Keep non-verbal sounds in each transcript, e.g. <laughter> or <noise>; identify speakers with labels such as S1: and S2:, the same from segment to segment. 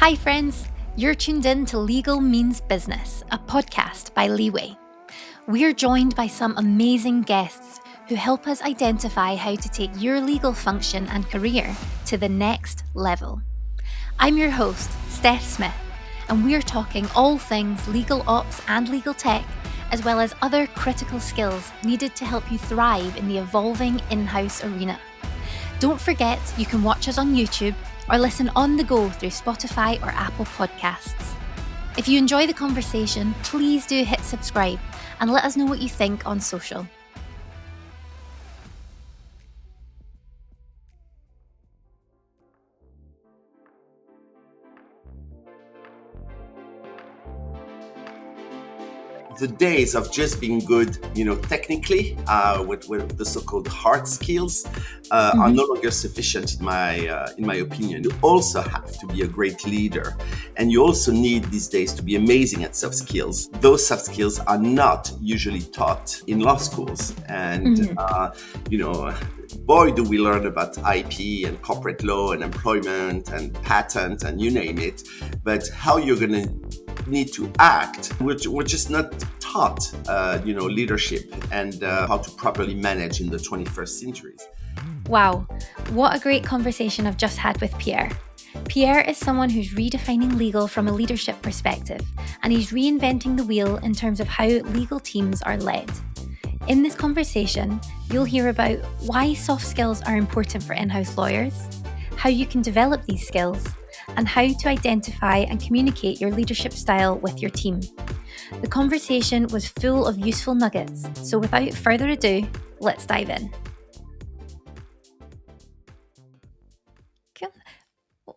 S1: Hi, friends. You're tuned in to Legal Means Business, a podcast by Leeway. We're joined by some amazing guests who help us identify how to take your legal function and career to the next level. I'm your host, Steph Smith, and we're talking all things legal ops and legal tech, as well as other critical skills needed to help you thrive in the evolving in house arena. Don't forget, you can watch us on YouTube or listen on the go through Spotify or Apple Podcasts. If you enjoy the conversation, please do hit subscribe and let us know what you think on social.
S2: The days of just being good, you know, technically, uh, with, with the so-called hard skills, uh, mm-hmm. are no longer sufficient in my uh, in my opinion. You also have to be a great leader, and you also need these days to be amazing at soft skills. Those soft skills are not usually taught in law schools, and mm-hmm. Uh, you know boy, do we learn about IP and corporate law and employment and patent and you name it. But how you're going to need to act, we're, we're just not taught, uh, you know, leadership and uh, how to properly manage in the 21st centuries.
S1: Wow, what a great conversation I've just had with Pierre. Pierre is someone who's redefining legal from a leadership perspective, and he's reinventing the wheel in terms of how legal teams are led. In this conversation, you'll hear about why soft skills are important for in house lawyers, how you can develop these skills, and how to identify and communicate your leadership style with your team. The conversation was full of useful nuggets, so without further ado, let's dive in. Cool.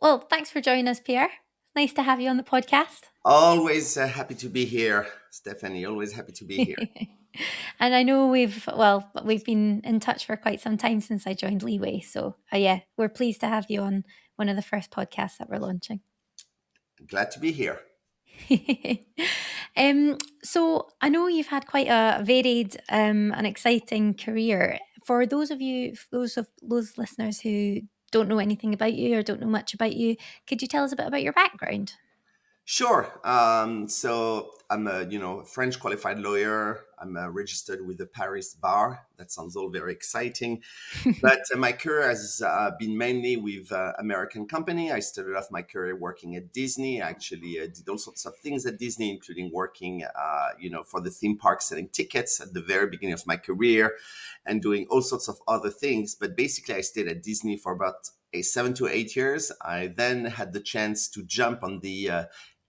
S1: Well, thanks for joining us, Pierre. Nice to have you on the podcast.
S2: Always uh, happy to be here, Stephanie. Always happy to be here. <laughs>
S1: and I know we've well we've been in touch for quite some time since I joined Leeway. So uh, yeah, we're pleased to have you on one of the first podcasts that we're launching.
S2: Glad to be here. <laughs>
S1: um, so I know you've had quite a varied um, and exciting career. For those of you, those of those listeners who don't know anything about you or don't know much about you, could you tell us a bit about your background?
S2: Sure. Um, so I'm a you know French qualified lawyer. I'm uh, registered with the Paris bar. That sounds all very exciting. <laughs> but uh, my career has uh, been mainly with uh, American company. I started off my career working at Disney. I actually uh, did all sorts of things at Disney, including working uh, you know for the theme park selling tickets at the very beginning of my career, and doing all sorts of other things. But basically, I stayed at Disney for about a seven to eight years. I then had the chance to jump on the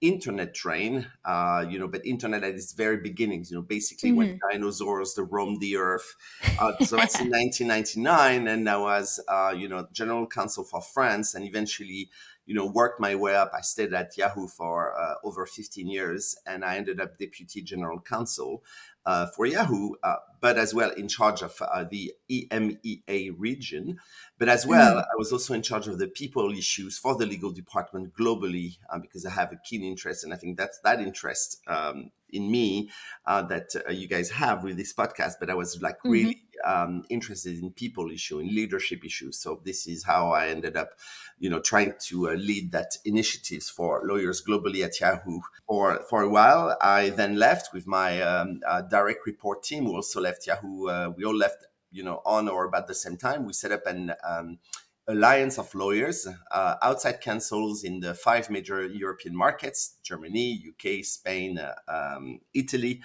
S2: internet train, uh, you know, but internet at its very beginnings, you know, basically mm-hmm. when dinosaurs roamed the earth. Uh, <laughs> so that's in 1999, and I was, uh, you know, general counsel for France, and eventually, you know, worked my way up. I stayed at Yahoo for uh, over 15 years, and I ended up deputy general counsel uh, for Yahoo, uh, but as well in charge of uh, the EMEA region. But as well, mm. I was also in charge of the people issues for the legal department globally uh, because I have a keen interest, and I think that's that interest um, in me uh, that uh, you guys have with this podcast. But I was like mm-hmm. really um, interested in people issue, in leadership issues. So this is how I ended up, you know, trying to uh, lead that initiatives for lawyers globally at Yahoo. For for a while, I then left with my um, uh, direct report team. We also left Yahoo. Uh, we all left, you know, on or about the same time. We set up an um, alliance of lawyers, uh, outside counsels in the five major European markets Germany, UK, Spain, uh, um, Italy,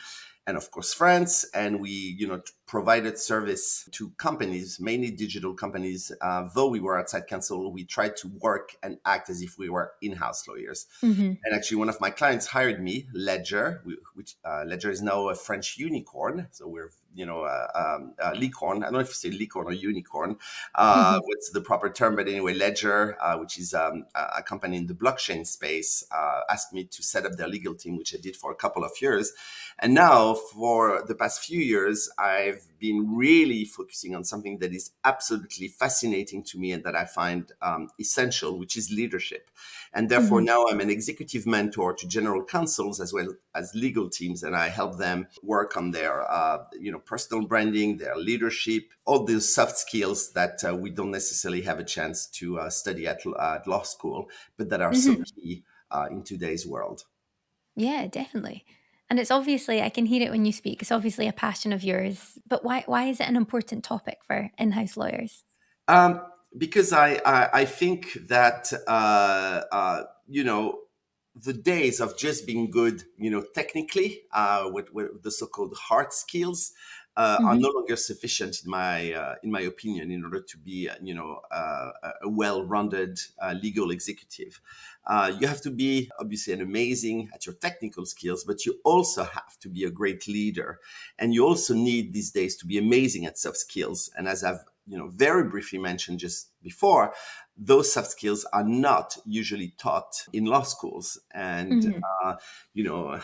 S2: and of course France. And we, you know, provided service to companies, mainly digital companies. Uh, though we were outside counsel, we tried to work and act as if we were in-house lawyers. Mm-hmm. And actually, one of my clients hired me, Ledger, which uh, Ledger is now a French unicorn. So we're you know, uh, um, uh, licorn. I don't know if you say licorn or unicorn. Uh, mm-hmm. What's the proper term? But anyway, Ledger, uh, which is um, a company in the blockchain space, uh, asked me to set up their legal team, which I did for a couple of years. And now, for the past few years, I've been really focusing on something that is absolutely fascinating to me and that I find um, essential, which is leadership. And therefore, mm-hmm. now I'm an executive mentor to general counsels as well as legal teams, and I help them work on their, uh, you know, personal branding, their leadership, all those soft skills that uh, we don't necessarily have a chance to uh, study at, at, law school, but that are mm-hmm. so key uh, in today's world.
S1: Yeah, definitely. And it's obviously I can hear it when you speak. It's obviously a passion of yours. But why why is it an important topic for in-house lawyers?
S2: Um, because I, I, I think that uh, uh, you know the days of just being good, you know, technically uh, with, with the so-called hard skills uh, mm-hmm. are no longer sufficient in my uh, in my opinion in order to be uh, you know uh, a well-rounded uh, legal executive. Uh, you have to be obviously an amazing at your technical skills, but you also have to be a great leader, and you also need these days to be amazing at soft skills. And as I've you know very briefly mentioned just before those soft skills are not usually taught in law schools and mm-hmm. uh, you know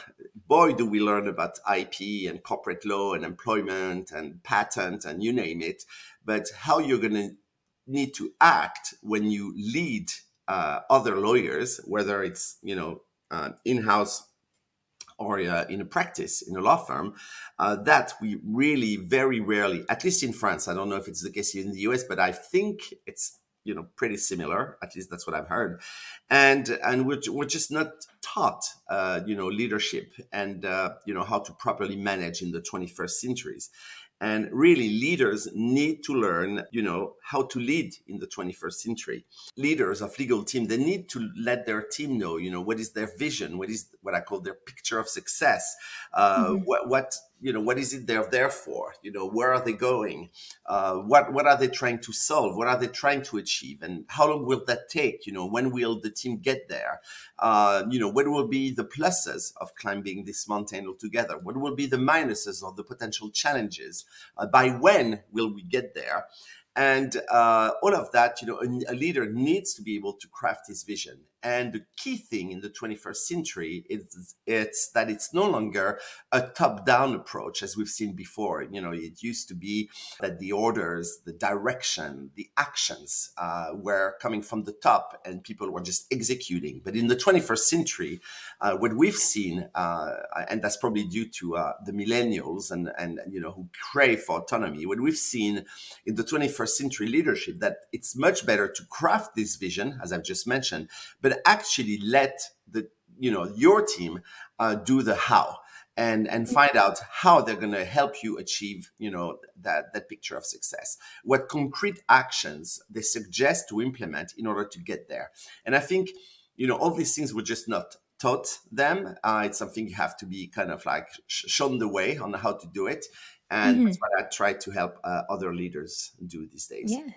S2: boy do we learn about ip and corporate law and employment and patent and you name it but how you're going to need to act when you lead uh, other lawyers whether it's you know uh, in-house or uh, in a practice in a law firm uh, that we really very rarely at least in france i don't know if it's the case in the us but i think it's you know pretty similar at least that's what i've heard. And and we're, we're just not taught uh, you know leadership and uh, you know how to properly manage in the 21st centuries. And really leaders need to learn you know how to lead in the 21st century. Leaders of legal team they need to let their team know you know what is their vision what is what i call their picture of success uh, mm-hmm. what, what you know what is it they're there for? You know where are they going? Uh, what what are they trying to solve? What are they trying to achieve? And how long will that take? You know when will the team get there? Uh, you know what will be the pluses of climbing this mountain altogether? What will be the minuses or the potential challenges? Uh, by when will we get there? And uh, all of that you know a, a, leader needs to be able to craft his vision and the key thing in the 21st century is it's that it's no longer a top-down approach as we've seen before. You know, it used to be that the orders, the direction, the actions uh, were coming from the top, and people were just executing. But in the 21st century, uh, what we've seen, uh, and that's probably due to uh, the millennials and and you know who crave for autonomy. What we've seen in the 21st century leadership that it's much better to craft this vision, as I've just mentioned, but actually let the you know your team uh, do the how and and find out how they're going to help you achieve you know that that picture of success. What concrete actions they suggest to implement in order to get there. And i think you know all these things were just not taught them. Uh, it's something you have to be kind of like shown the way on how to do it. And mm-hmm. that's what i try to help uh, other leaders do these days.
S1: Yeah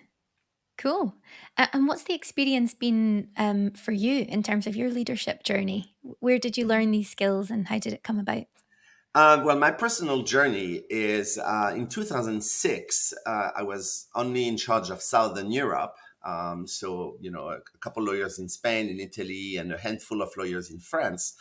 S1: Cool. And what's the experience been um, for you in terms of your leadership journey? Where did you learn these skills and how did it come about?
S2: Uh, well, my personal journey is uh, in 2006, uh, I was only in charge of Southern Europe. Um, so, you know, a, a couple lawyers in Spain, in Italy, and a handful of lawyers in France.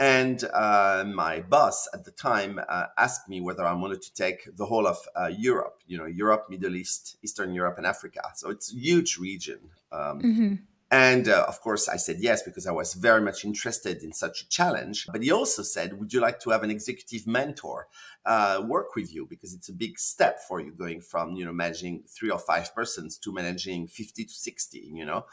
S2: And uh, my boss at the time uh, asked me whether I wanted to take the whole of uh, Europe, you know, Europe, Middle East, Eastern Europe, and Africa. So it's a huge region. Um, mm-hmm. And uh, of course, I said yes because I was very much interested in such a challenge. But he also said, Would you like to have an executive mentor uh, work with you? Because it's a big step for you going from, you know, managing three or five persons to managing 50 to 60, you know?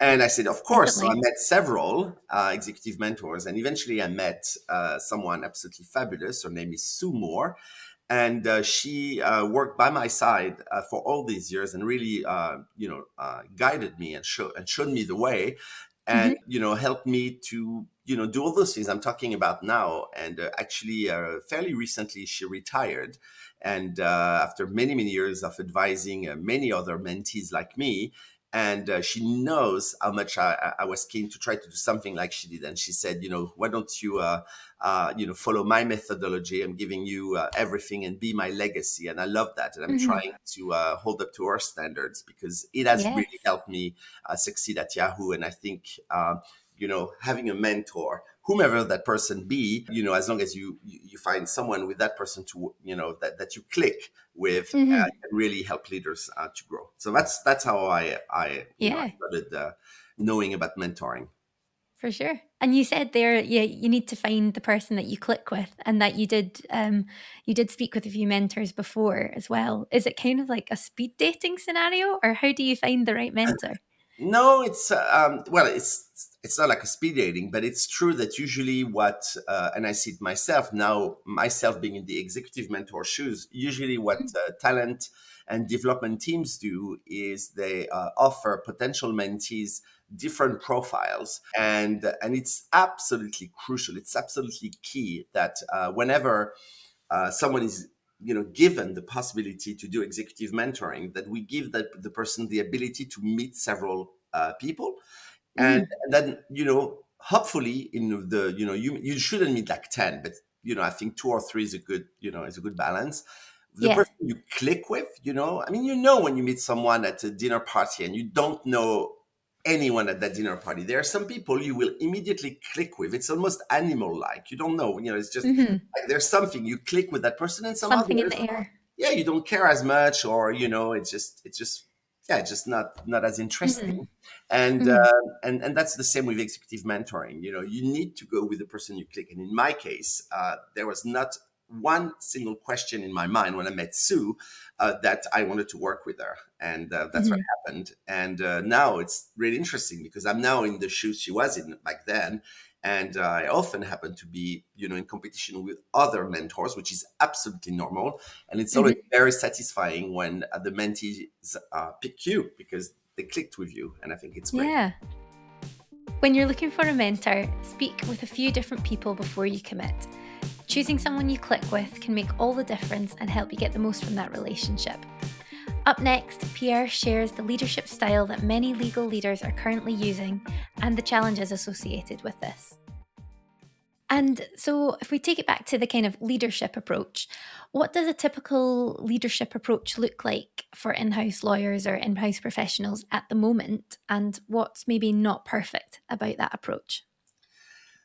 S2: And I said, Of course. So I met several uh, executive mentors. And eventually I met uh, someone absolutely fabulous. Her name is Sue Moore and uh, she uh, worked by my side uh, for all these years and really uh, you know uh, guided me and, show, and showed me the way and mm-hmm. you know helped me to you know do all those things i'm talking about now and uh, actually fairly recently she retired and after many many years of advising many other mentees like me and uh, she knows how much I, I, was keen to try to do something like she did. And she said, you know, why don't you, uh, uh, you know, follow my methodology? I'm giving you uh, everything and be my legacy. And I love that. And I'm mm-hmm. trying to uh, hold up to her standards because it has yes. really helped me uh, succeed at Yahoo. And I think, you know, having a mentor whomever that person be you know as long as you you find someone with that person to you know that, that you click with mm-hmm. uh, can really help leaders uh, to grow. So that's that's how i i yeah. Know, started uh, knowing about mentoring.
S1: For sure. And you said there yeah you need to find the person that you click with and that you did um you did speak with a few mentors before as well. Is it kind of like a speed dating scenario or how do you find the right mentor
S2: No, it's um, well, it's it's not like a speed dating, but it's true that usually what, uh, and I see it myself now, myself being in the executive mentor shoes. Usually, what mm-hmm. uh, talent and development teams do is they uh, offer potential mentees different profiles, and and it's absolutely crucial. It's absolutely key that uh, whenever uh, someone is you know given the possibility to do executive mentoring that we give that the person the ability to meet several uh, people and, mm. and, then you know hopefully in the you know you you shouldn't meet like 10 but you know i think two or three is a good you know is a good balance the yeah. person you click with you know i mean you know when you meet someone at a dinner party and you don't know anyone at that dinner party. There are some people you will immediately click with. It's almost animal like. You don't know. You know, it's just mm-hmm. like there's something you click with that person and some
S1: something in the air.
S2: Yeah, you don't care as much, or you know, it's just it's just yeah, just not not as interesting. Mm-hmm. And mm-hmm. Uh, and and that's the same with executive mentoring. You know, you need to go with the person you click. And in my case, uh, there was not one single question in my mind when I met Sue uh, that I wanted to work with her, and uh, that's mm-hmm. what happened. And uh, now it's really interesting because I'm now in the shoes she was in back then, and I often happen to be, you know, in competition with other mentors, which is absolutely normal, and it's mm-hmm. always very satisfying when uh, the mentees uh, pick you because they clicked with you, and I think it's great.
S1: Yeah. When you're looking for a mentor, speak with a few different people before you commit. Choosing someone you click with can make all the difference and help you get the most from that relationship. Up next, Pierre shares the leadership style that many legal leaders are currently using and the challenges associated with this. And so, if we take it back to the kind of leadership approach, what does a typical leadership approach look like for in house lawyers or in house professionals at the moment? And what's maybe not perfect about that approach?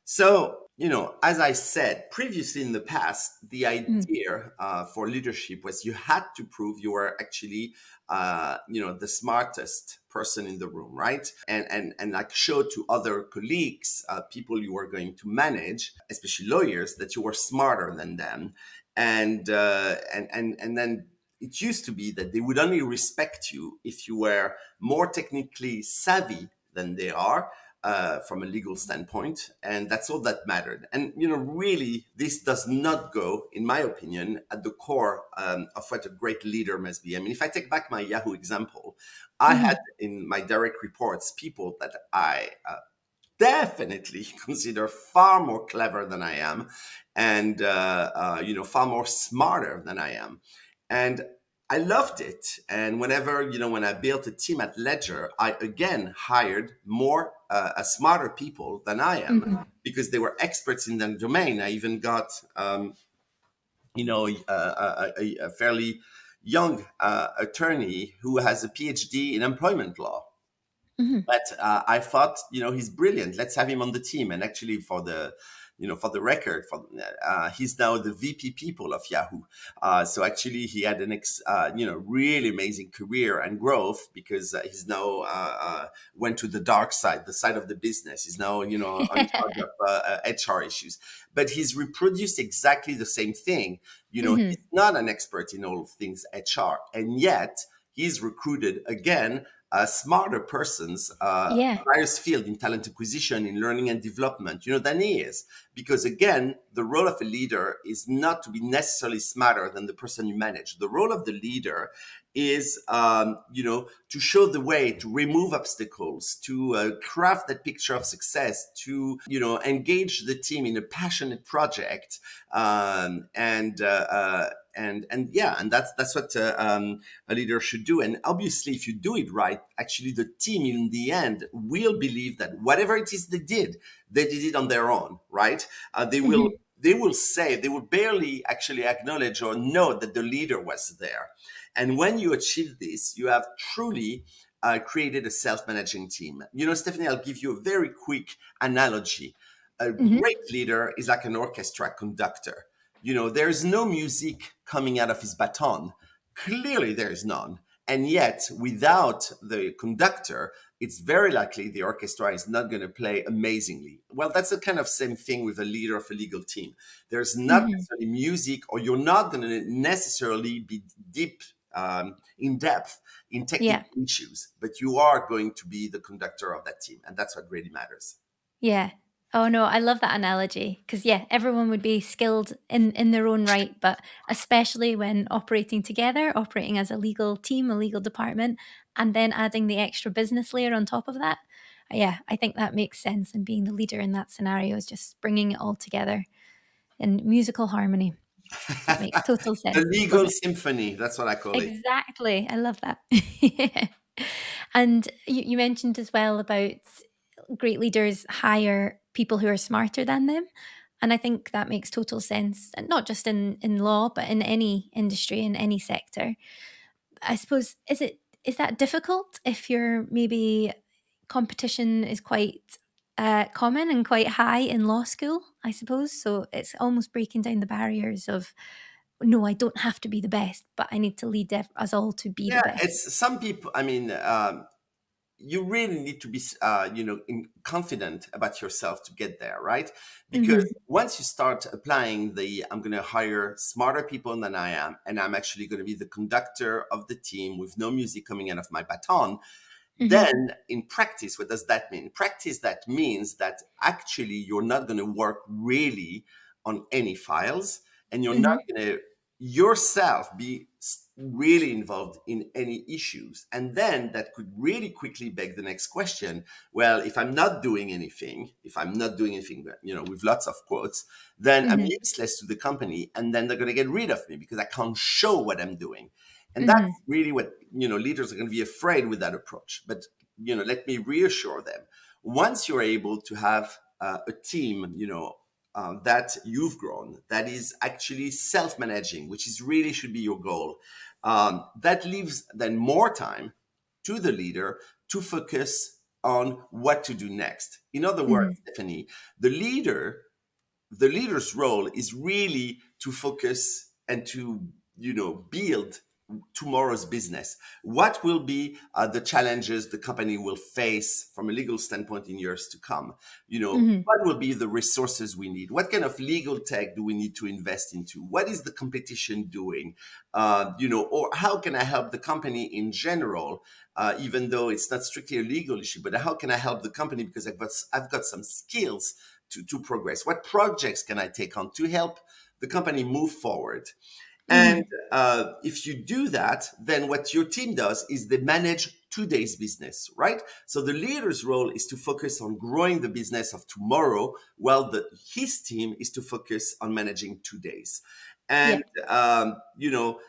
S2: So, you know, as I said previously in the past, the mm. idea mm. uh, for leadership was you had to prove you were actually, uh, you know, the smartest person in the room, right? And and and like show to other colleagues, uh, people you were going to manage, especially lawyers, that you were smarter than them, and uh, and and and then it used to be that they would only respect you if you were more technically savvy than they are uh, from a legal standpoint, and that's all that mattered. And you know, really, this does not go, in my opinion, at the core um, of what a great leader must be. I mean, if I take back my Yahoo example, I mm-hmm. had in my direct reports people that I uh, definitely <laughs> consider far more clever than I am, and uh, uh you know, far more smarter than I am, and I loved it. And whenever, you know, when I built a team at Ledger, I again hired more uh, smarter people than I am mm-hmm. because they were experts in their domain. I even got, um, you know, a, a, a fairly young uh, attorney who has a PhD in employment law. Mm-hmm. But uh, I thought, you know, he's brilliant. Let's have him on the team. And actually, for the you know, for the record, for, uh, he's now the VP people of Yahoo. Uh, so actually, he had an ex, uh, you know, really amazing career and growth because uh, he's now uh, uh, went to the dark side, the side of the business. He's now, you know, on <laughs> charge of HR issues. But he's reproduced exactly the same thing. You know, mm-hmm. he's not an expert in all things HR, and yet he's recruited again uh, smarter persons uh, yeah. various field in talent acquisition in learning and development you know than he is because again the role of a leader is not to be necessarily smarter than the person you manage the role of the leader is um, you know to show the way to remove obstacles to uh, craft that picture of success to you know engage the team in a passionate project um, and uh, uh, and and yeah and that's that's what uh, um, a leader should do and obviously if you do it right actually the team in the end will believe that whatever it is they did they did it on their own right uh, they mm-hmm. will they will say they will barely actually acknowledge or know that the leader was there and when you achieve this, you have truly uh, created a self-managing team. You know, Stephanie, I'll give you a very quick analogy. A mm-hmm. great leader is like an orchestra conductor. You know, there's no music coming out of his baton. Clearly, there is none. And yet, without the conductor, it's very likely the orchestra is not going to play amazingly. Well, that's the kind of same thing with a leader of a legal team. There's not mm-hmm. necessarily music, or you're not going to necessarily be deep um, in depth in technical yeah. issues, but you are going to be the conductor of that team, and that's what really matters.
S1: Yeah. Oh no, I love that analogy because yeah, everyone would be skilled in in their own right, but especially when operating together, operating as a legal team, a legal department, and then adding the extra business layer on top of that. Yeah, I think that makes sense. And being the leader in that scenario is just bringing it all together in musical harmony. That makes total <laughs> sense.
S2: the legal symphony. That's what I call
S1: exactly. it. Exactly. I love that. <laughs> and you, you mentioned as well about great leaders hire people who are smarter than them. And I think that makes total sense, and not just in, in law, but in any industry, in any sector. I suppose, is it is that difficult if you're maybe competition is quite uh, common and quite high in law school, I suppose. So it's almost breaking down the barriers of no, I don't have to be the best, but I need to lead us all to be
S2: yeah,
S1: the best.
S2: It's some people. I mean, um, you really need to be, uh, you know, confident about yourself to get there, right? Because mm-hmm. once you start applying the, I'm going to hire smarter people than I am, and I'm actually going to be the conductor of the team with no music coming out of my baton Mm-hmm. Then in practice, what does that mean? In practice, that means that actually you're not going to work really on any files and you're mm-hmm. not going to yourself be really involved in any issues. And then that could really quickly beg the next question. Well, if I'm not doing anything, if I'm not doing anything, you know, with lots of quotes, then mm-hmm. I'm useless to the company. And then they're going to get rid of me because I can't show what I'm doing. And mm-hmm. that's really what, you know, leaders are going to be afraid with that approach. But, you know, let me reassure them. Once you're able to have uh, a team, you know, uh, that you've grown, that is actually self-managing, which is really should be your goal. Um, that leaves then more time to the leader to focus on what to do next. In other words, mm-hmm. Stephanie, the leader, the leader's role is really to focus and to you know build tomorrow's business. What will be uh, the challenges the company will face from a legal standpoint in years to come? You know mm-hmm. what will be the resources we need? What kind of legal tech do we need to invest into? What is the competition doing? Uh, you know or how can i help the company in general uh, even though it's not strictly a legal issue but how can i help the company because i've got i've got some skills to, to progress? What projects can i take on to help the company move forward Mm-hmm. And uh, if you do that, then what your team does is they manage today's business, right? So the leader's role is to focus on growing the business of tomorrow, while the his team is to focus on managing today's. And yeah. um, you know,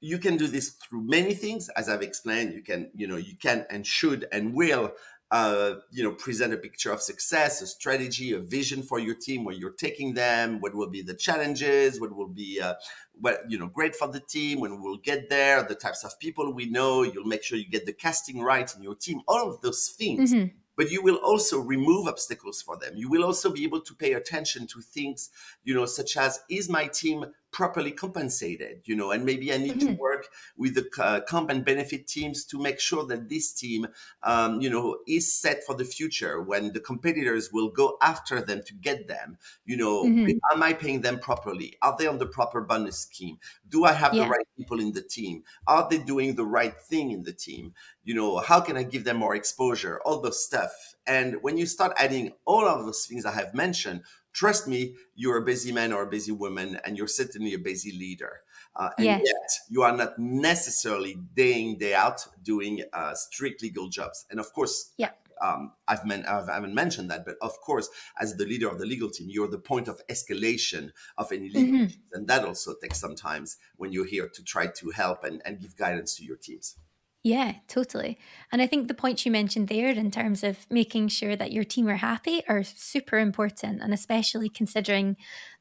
S2: you can do this through many things, as I've explained. You can, you know, you can and should and will uh, you know, present a picture of success, a strategy, a vision for your team, where you're taking them, what will be the challenges, what will be, uh, what you know, great for the team when we'll get there, the types of people we know. You'll make sure you get the casting right in your team. All of those things. Mm-hmm but you will also remove obstacles for them. You will also be able to pay attention to things, you know, such as is my team properly compensated, you know, and maybe I need mm-hmm. to work with the uh, comp and benefit teams to make sure that this team, um, you know, is set for the future when the competitors will go after them to get them. You know, mm-hmm. am I paying them properly? Are they on the proper bonus scheme? Do I have yeah. the right people in the team? Are they doing the right thing in the team? You know, how can I give them more exposure? All those stuff. And when you start adding all of those things I have mentioned, trust me, you're a busy man or a busy woman, and you're certainly a busy leader. Uh, and yes. yet, you are not necessarily day in day out doing uh, strict legal jobs. And of course,
S1: yeah.
S2: Um, I've men- I've, I haven't mentioned that, but of course, as the leader of the legal team, you're the point of escalation of any legal mm-hmm. issues, and that also takes some time when you're here to try to help and, and give guidance to your teams.
S1: Yeah, totally. And I think the points you mentioned there in terms of making sure that your team are happy are super important. And especially considering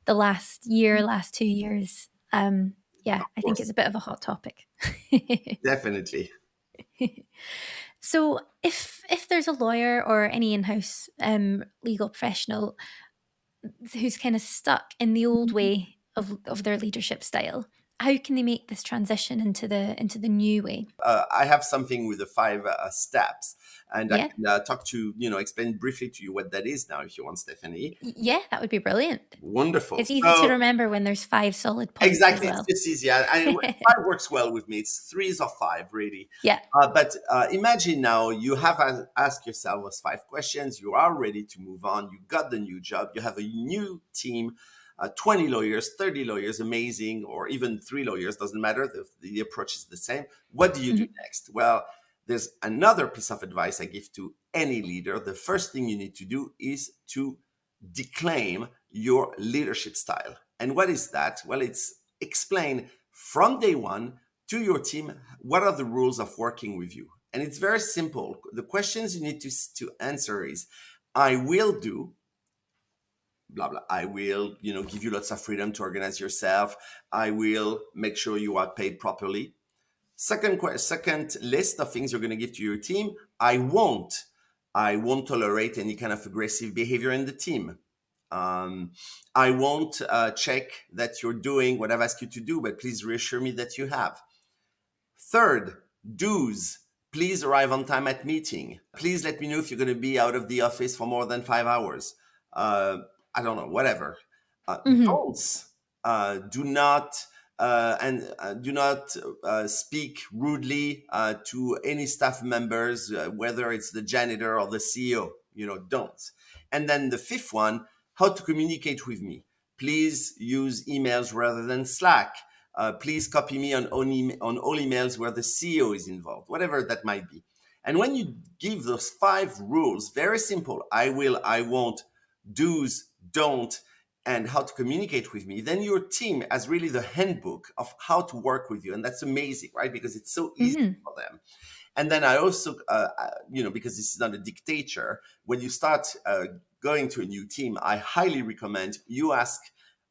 S1: the last year, mm-hmm. last two years. Um, yeah, I think it's a bit of a hot topic. <laughs>
S2: Definitely. <laughs>
S1: so if if there's a lawyer or any in-house um, legal professional who's kind of stuck in the old mm-hmm. way of, of their leadership style how can they make this transition into the into the new way?
S2: Uh, I have something with the five uh, steps, and yeah. I can uh, talk to you know explain briefly to you what that is now, if you want, Stephanie.
S1: Yeah, that would be brilliant.
S2: Wonderful.
S1: It's easy so, to remember when there's five solid points.
S2: Exactly,
S1: well.
S2: it's, easy. I, <laughs> five works well with me. It's threes or five, really.
S1: Yeah.
S2: Uh, but uh, imagine now you have asked yourself those five questions. You are ready to move on. You got the new job. You have a new team uh, 20 lawyers, 30 lawyers, amazing, or even three lawyers, doesn't matter. The, the approach is the same. What do you mm-hmm. do next? Well, there's another piece of advice I give to any leader. The first thing you need to do is to declaim your leadership style. And what is that? Well, it's explain from day one to your team what are the rules of working with you. And it's very simple. The questions you need to, to answer is I will do, blah blah. I will you know give you lots of freedom to organize yourself. I will make sure you are paid properly. Second second list of things you're going to give to your team i won't i won't tolerate any kind of aggressive behavior in the team. Um, i won't uh, check that you're doing what i've asked you to do but please reassure me that you have. Third do's. Please arrive on time at meeting. Please let me know if you're going to be out of the office for more than five hours. Uh, I don't know, whatever. Uh, mm-hmm. Don'ts uh, do not uh, and uh, do not uh, speak rudely uh, to any staff members, whether it's the janitor or the CEO. You know, don't. And then the fifth one, how to communicate with me. Please use emails rather than Slack. please copy me on, on, on all emails where the CEO is involved, whatever that might be. And when you give those five rules, very simple I will, I won't, do's, don't, and how to communicate with me, then your team has really the handbook of how to work with you. And that's amazing, right? Because it's so easy mm-hmm. for them. And then I also, uh, uh, you know, because this is not a dictator, when you start uh, going to a new team, I highly recommend you ask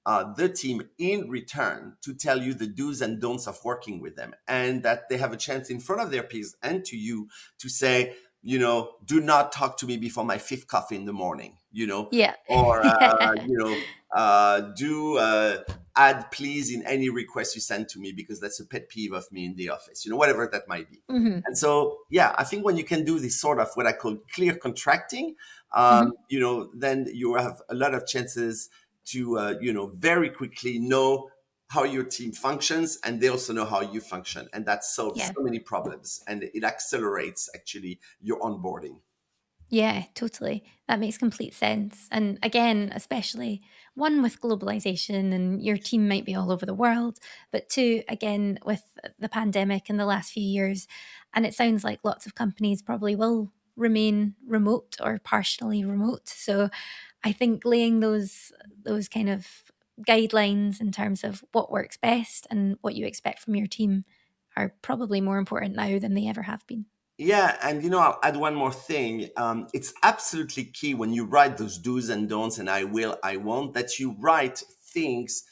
S2: uh, the team in return to tell you the do's and don'ts of working with them and that they have a chance in front of their peers and to you to say, you know, do not talk to me before my fifth coffee in the morning, you know,
S1: yeah,
S2: or <laughs> uh, you know, uh, do uh, add please in any request you send to me because that's a pet peeve of me in the office, you know, whatever that might be. Mm-hmm. And so, yeah, I think when you can do this sort of what I call clear contracting, um, mm-hmm. you know, then you have a lot of chances to, uh, you know, very quickly know how your team functions and they also know how you function and that solves yeah. so many problems and it accelerates actually your onboarding
S1: yeah totally that makes complete sense and again especially one with globalization and your team might be all over the world but two again with the pandemic in the last few years and it sounds like lots of companies probably will remain remote or partially remote so i think laying those those kind of guidelines in terms of what works best and what you expect from your team are probably more important now than they ever have been.
S2: Yeah, and you know, I'll add one more thing. Um, it's absolutely key when you write those do's and don'ts, and I will, I won't, that you write things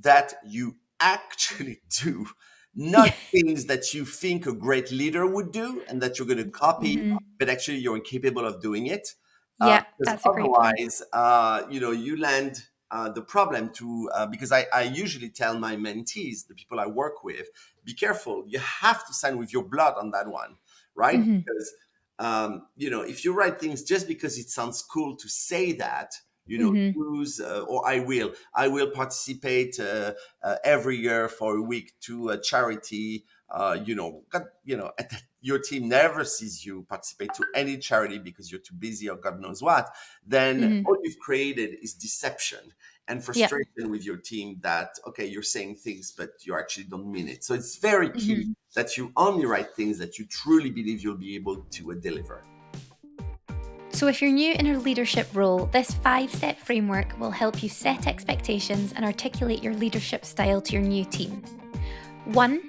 S2: that you actually <laughs> do, not <laughs> things that you think a great leader would do and that you're going to copy, mm-hmm. but actually you're incapable of doing it.
S1: Yeah, uh, that's a great point.
S2: Otherwise, uh, you know, you land uh, the problem to uh, because I, I usually tell my mentees the people i work with be careful you have to sign with your blood on that one right mm-hmm. because um, you know if you write things just because it sounds cool to say that you know mm-hmm. uh, or i will i will participate uh, uh, every year for a week to a charity uh, you know, God, you know, <laughs> your team never sees you participate to any charity because you're too busy or God knows what, then mm-hmm. all you've created is deception and frustration yeah. with your team that okay, you're saying things but you actually don't mean it. So it's very key mm-hmm. that you only write things that you truly believe you'll be able to uh, deliver.
S1: So, if you're new in a leadership role, this five step framework will help you set expectations and articulate your leadership style to your new team. One,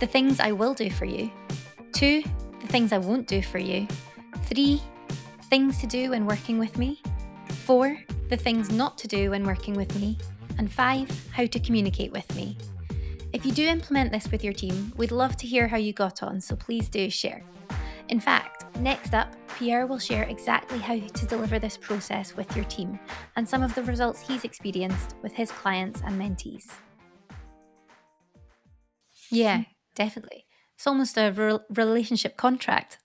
S1: the things I will do for you. Two, the things I won't do for you. Three, things to do when working with me. Four, the things not to do when working with me. And five, how to communicate with me. If you do implement this with your team, we'd love to hear how you got on, so please do share. In fact, next up, Pierre will share exactly how to deliver this process with your team and some of the results he's experienced with his clients and mentees. Yeah, definitely. It's almost a re- relationship contract.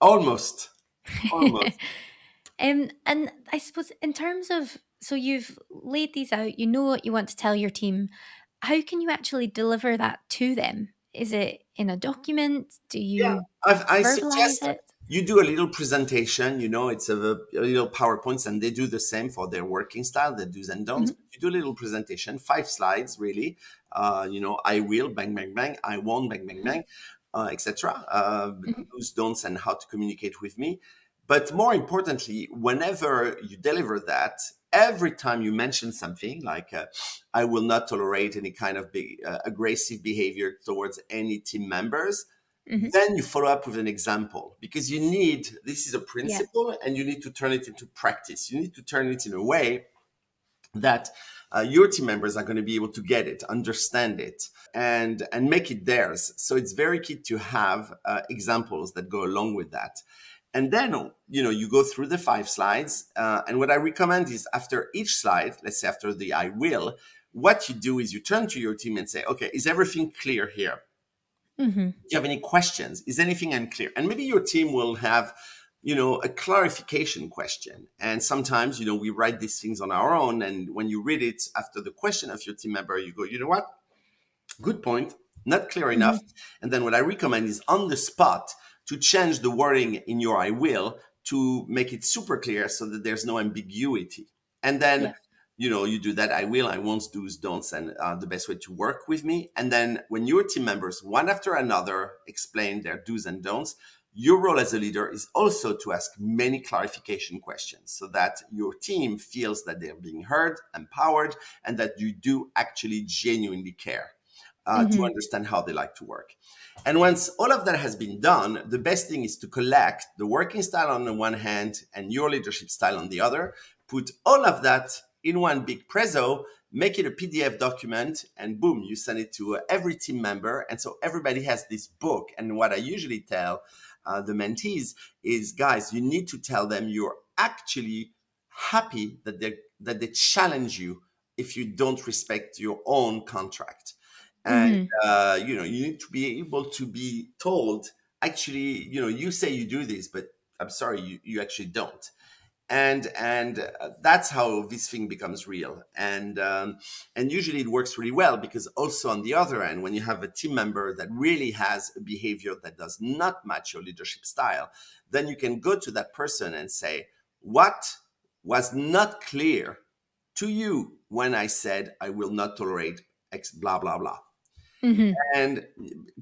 S2: Almost. <laughs> Almost.
S1: um, and I suppose in terms of so you've laid these out, you know what you want to tell your team. How can you actually deliver that to them? Is it in a document? Do you yeah,
S2: I've, I suggest it? you do a little presentation. You know, it's a, a, little PowerPoints, and they do the same for their working style, the do's and don'ts. Mm-hmm. You do a little presentation, five slides, really. Uh, you know, I will, bang, bang, bang. I won't, bang, bang, bang, uh, etc. Uh, mm-hmm. Do's, don'ts, and how to communicate with me. But more importantly, whenever you deliver that, every time you mention something like uh, i will not tolerate any kind of big, uh, aggressive behavior towards any team members mm-hmm. then you follow up with an example because you need this is a principle yeah. and you need to turn it into practice you need to turn it in a way that uh, your team members are going to be able to get it understand it and and make it theirs. So it's very key to have uh, examples that go along with that. And then you know you go through the five slides uh, and what i recommend is after each slide let's say after the i will what you do is you turn to your team and say okay is everything clear here? Mm-hmm. do you have any questions? Is anything unclear? And maybe your team will have you know a clarification question and sometimes you know we write these things on our own and when you read it after the question of your team member you go you know what good point not clear enough mm-hmm. and then what i recommend is on the spot to change the wording in your I will to make it super clear so that there's no ambiguity. And then, yeah. you know, you do that I will, I won't, do's, don'ts, and uh, the best way to work with me. And then when your team members, one after another, explain their do's and don'ts, your role as a leader is also to ask many clarification questions so that your team feels that they're being heard, empowered, and that you do actually genuinely care uh, mm-hmm. to understand how they like to work. And once all of that has been done, the best thing is to collect the working style on the one hand and your leadership style on the other, put all of that in one big Prezo, make it a PDF document, and boom, you send it to every team member. And so everybody has this book. And what I usually tell uh, the mentees is, guys, you need to tell them you're actually happy that they that they challenge you if you don't respect your own contract and mm-hmm. uh, you know you need to be able to be told actually you know you say you do this but i'm sorry you, you actually don't and and uh, that's how this thing becomes real and um, and usually it works really well because also on the other end when you have a team member that really has a behavior that does not match your leadership style then you can go to that person and say what was not clear to you when i said i will not tolerate x blah blah blah mm-hmm. and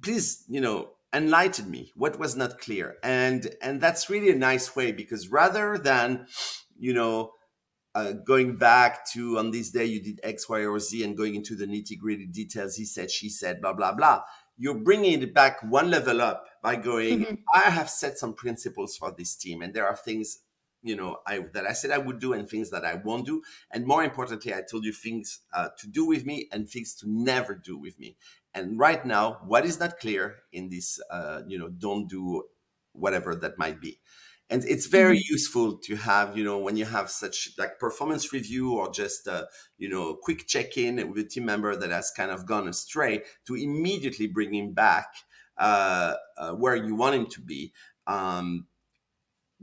S2: please you know enlighten me what was not clear and and that's really a nice way because rather than you know uh, going back to on this day you did x y or z and going into the nitty gritty details he said she said blah blah blah you're bringing it back one level up by going mm-hmm. i have set some principles for this team and there are things you know I that I said I would do and things that I won't do, and more importantly, I told you things uh, to do with me and things to never do with me. And right now, what is not clear in this, uh, you know, don't do whatever that might be. And it's very mm-hmm. useful to have, you know, when you have such like performance review or just, uh, you know, quick check in with a team member that has kind of gone astray to immediately bring him back uh, uh, where you want him to be. Um,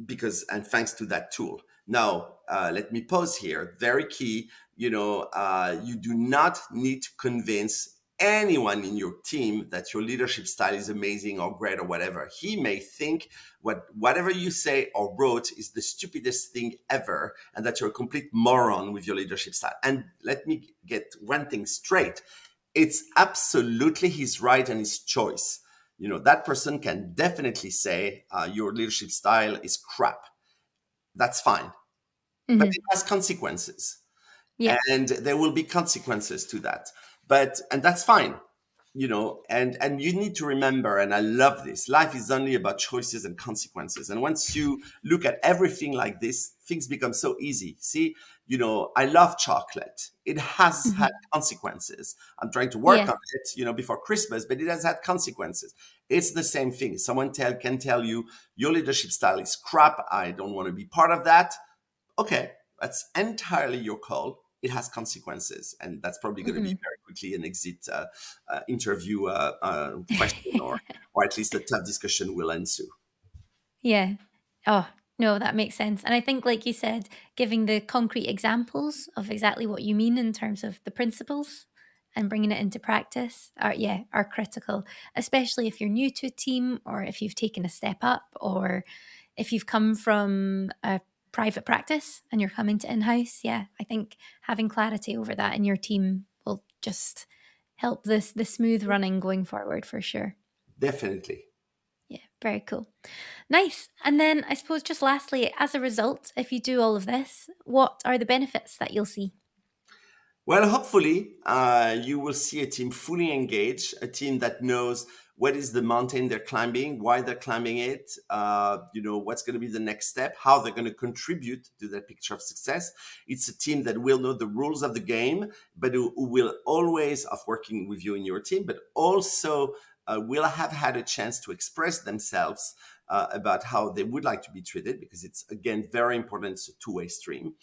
S2: because and thanks to that tool. Now, uh, let me pause here. Very key. You know, uh, you do not need to convince anyone in your team that your leadership style is amazing or great or whatever. He may think what whatever you say or wrote is the stupidest thing ever, and that you're a complete moron with your leadership style. And let me get one thing straight: it's absolutely his right and his choice you know that person can definitely say uh, your leadership style is crap that's fine mm-hmm. but it has consequences yeah. and there will be consequences to that but and that's fine you know and and you need to remember and i love this life is only about choices and consequences. And once you look at everything like this things become so easy. See you know i love chocolate. It has mm-hmm. had consequences. I'm trying to work yeah. on it you know before christmas but it has had consequences. It's the same thing. Someone tell can tell you your leadership style is crap. I don't want to be part of that. Okay that's entirely your call it has consequences, and that's probably going to mm-hmm. be very quickly an exit uh, uh, interview uh, uh, question, or <laughs> or at least a tough discussion will ensue.
S1: Yeah. Oh, no, that makes sense. And I think, like you said, giving the concrete examples of exactly what you mean in terms of the principles and bringing it into practice are, yeah, are critical, especially if you're new to a team or if you've taken a step up or if you've come from a private practice and you're coming to in-house. Yeah, I think having clarity over that in your team will just help this the smooth running going forward for sure.
S2: Definitely.
S1: Yeah, very cool. Nice. And then I suppose just lastly, as a result, if you do all of this, what are the benefits that you'll see?
S2: Well, hopefully, uh, you will see a team fully engaged, a team that knows what is the mountain they're climbing, why they're climbing it, uh, you know, what's going to be the next step, how they're going to contribute to that picture of success. It's a team that will know the rules of the game, but who, will always of working with you in your team, but also uh, will have had a chance to express themselves uh, about how they would like to be treated because it's again very important it's a two-way stream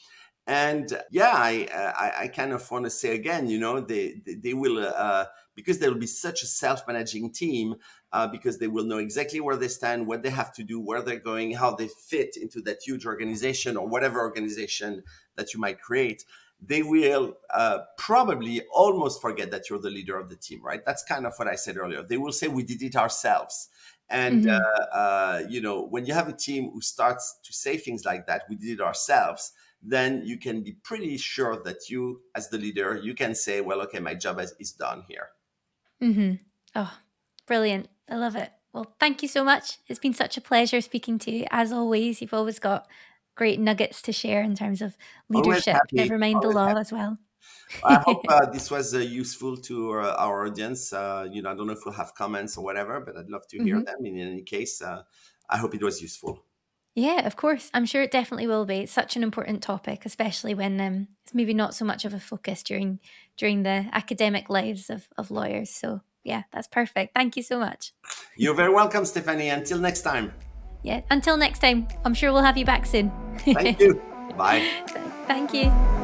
S2: and yeah i i, I kind of want to say again you know they they, they will uh, because there will be such a self-managing team uh, because they will know exactly where they stand what they have to do where they're going how they fit into that huge organization or whatever organization that you might create they will uh, probably almost forget that you're the leader of the team, right? That's kind of what I said earlier. They will say we did it ourselves. And, mm-hmm. uh, uh, you know, when you have a team who starts to say things like that, we did it ourselves, then you can be pretty sure that you, as the leader, you can say, well, okay, my job is, is done here.
S1: Mm-hmm. Oh, brilliant. I love it. Well, thank you so much. It's been such a pleasure speaking to you. As always, you've always got great nuggets to share in terms of leadership. Never mind Always the law happy. as well.
S2: I <laughs> hope uh, this was uh, useful to uh, our audience. Uh, you know, I don't know if we'll have comments or whatever, but I'd love to hear mm-hmm. them. In any case, uh, I hope it was useful.
S1: Yeah, of course. I'm sure it definitely will be. It's such an important topic, especially when um, it's maybe not so much of a focus during during the academic lives of, of lawyers. So yeah, that's perfect. Thank you so much.
S2: You're very welcome, Stephanie. Until next time
S1: yeah, until next time, I'm sure we'll have you back soon.
S2: Thank <laughs> you. Bye.
S1: Thank you.